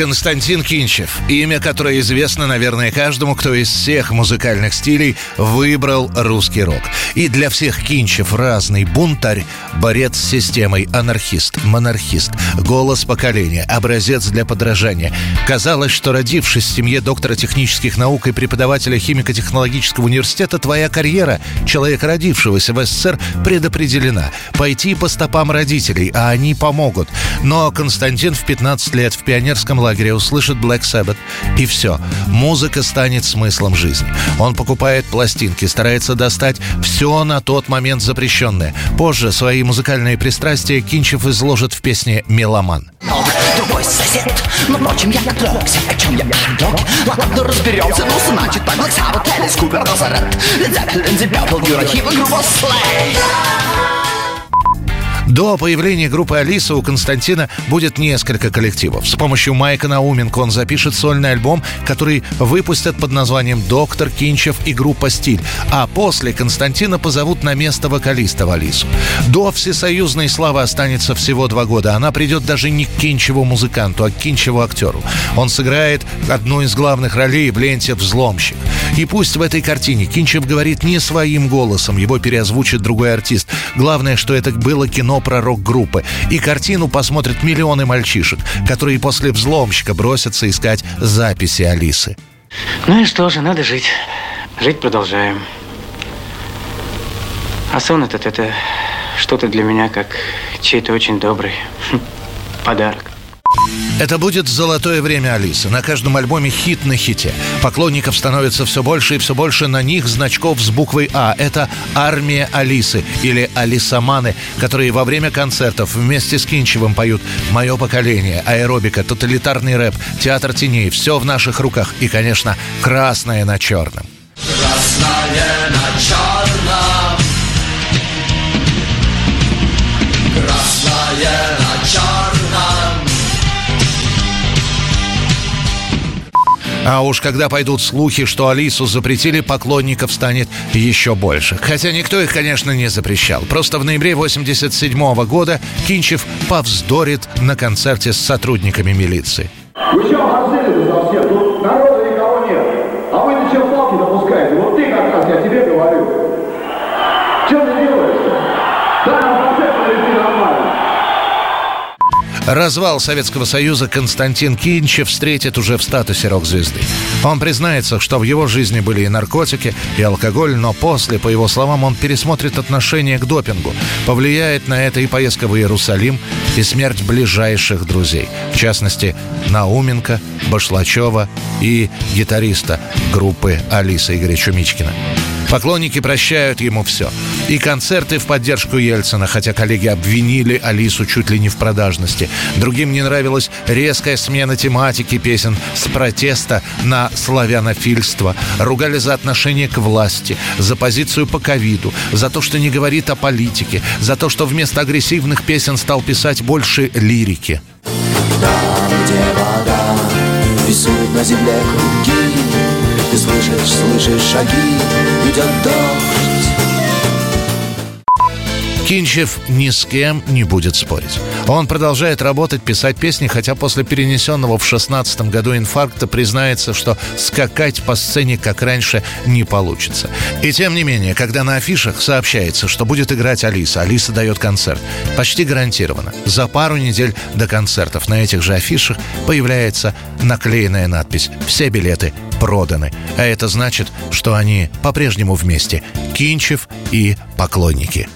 Константин Кинчев. Имя, которое известно, наверное, каждому, кто из всех музыкальных стилей выбрал русский рок. И для всех Кинчев разный бунтарь, борец с системой, анархист, монархист, голос поколения, образец для подражания. Казалось, что родившись в семье доктора технических наук и преподавателя химико-технологического университета, твоя карьера, человека, родившегося в СССР, предопределена. Пойти по стопам родителей, а они помогут. Но Константин в 15 лет в пионерском лагере услышит Black Sabbath, и все. Музыка станет смыслом жизни. Он покупает пластинки, старается достать все на тот момент запрещенное. Позже свои музыкальные пристрастия Кинчев изложит в песне «Меломан». Другой сосед, но ночью я отвлекся О чем я отвлек? Ладно, разберемся Ну, значит, так Black Sabbath, Nazareth Led Zeppelin, The Purple, Юрахива, группа Slay до появления группы «Алиса» у Константина будет несколько коллективов. С помощью Майка Науменко он запишет сольный альбом, который выпустят под названием «Доктор Кинчев» и группа «Стиль». А после Константина позовут на место вокалиста в «Алису». До всесоюзной славы останется всего два года. Она придет даже не к Кинчеву музыканту, а к Кинчеву актеру. Он сыграет одну из главных ролей в ленте «Взломщик». И пусть в этой картине Кинчев говорит не своим голосом, его переозвучит другой артист. Главное, что это было кино про рок-группы. И картину посмотрят миллионы мальчишек, которые после взломщика бросятся искать записи Алисы. Ну и что же, надо жить. Жить продолжаем. А сон этот, это что-то для меня как чей-то очень добрый подарок. Это будет золотое время Алисы. На каждом альбоме хит на хите. Поклонников становится все больше и все больше на них значков с буквой А. Это армия Алисы или Алисаманы, которые во время концертов вместе с Кинчевым поют «Мое поколение», аэробика, тоталитарный рэп, театр теней. Все в наших руках. И, конечно, красное на черном. Красное на черном. А уж когда пойдут слухи, что Алису запретили, поклонников станет еще больше. Хотя никто их, конечно, не запрещал. Просто в ноябре 87 -го года Кинчев повздорит на концерте с сотрудниками милиции. Вы что, обозлили совсем? Тут народа никого нет. А вы зачем палки допускаете? Вот ты как раз, я тебе говорю. Что ты делаешь? Да, Развал Советского Союза Константин Кинчев встретит уже в статусе рок-звезды. Он признается, что в его жизни были и наркотики, и алкоголь, но после, по его словам, он пересмотрит отношение к допингу. Повлияет на это и поездка в Иерусалим, и смерть ближайших друзей. В частности, Науменко, Башлачева и гитариста группы Алиса Игоря Чумичкина. Поклонники прощают ему все. И концерты в поддержку Ельцина, хотя коллеги обвинили Алису чуть ли не в продажности. Другим не нравилась резкая смена тематики песен с протеста на славянофильство. Ругали за отношение к власти, за позицию по ковиду, за то, что не говорит о политике, за то, что вместо агрессивных песен стал писать больше лирики. Там, где вода, рисует на земле круги, ты слышишь, слышишь шаги, идет дождь Кинчев ни с кем не будет спорить. Он продолжает работать, писать песни, хотя после перенесенного в 16 году инфаркта признается, что скакать по сцене, как раньше, не получится. И тем не менее, когда на афишах сообщается, что будет играть Алиса, Алиса дает концерт, почти гарантированно. За пару недель до концертов на этих же афишах появляется наклеенная надпись «Все билеты проданы». А это значит, что они по-прежнему вместе. Кинчев и поклонники.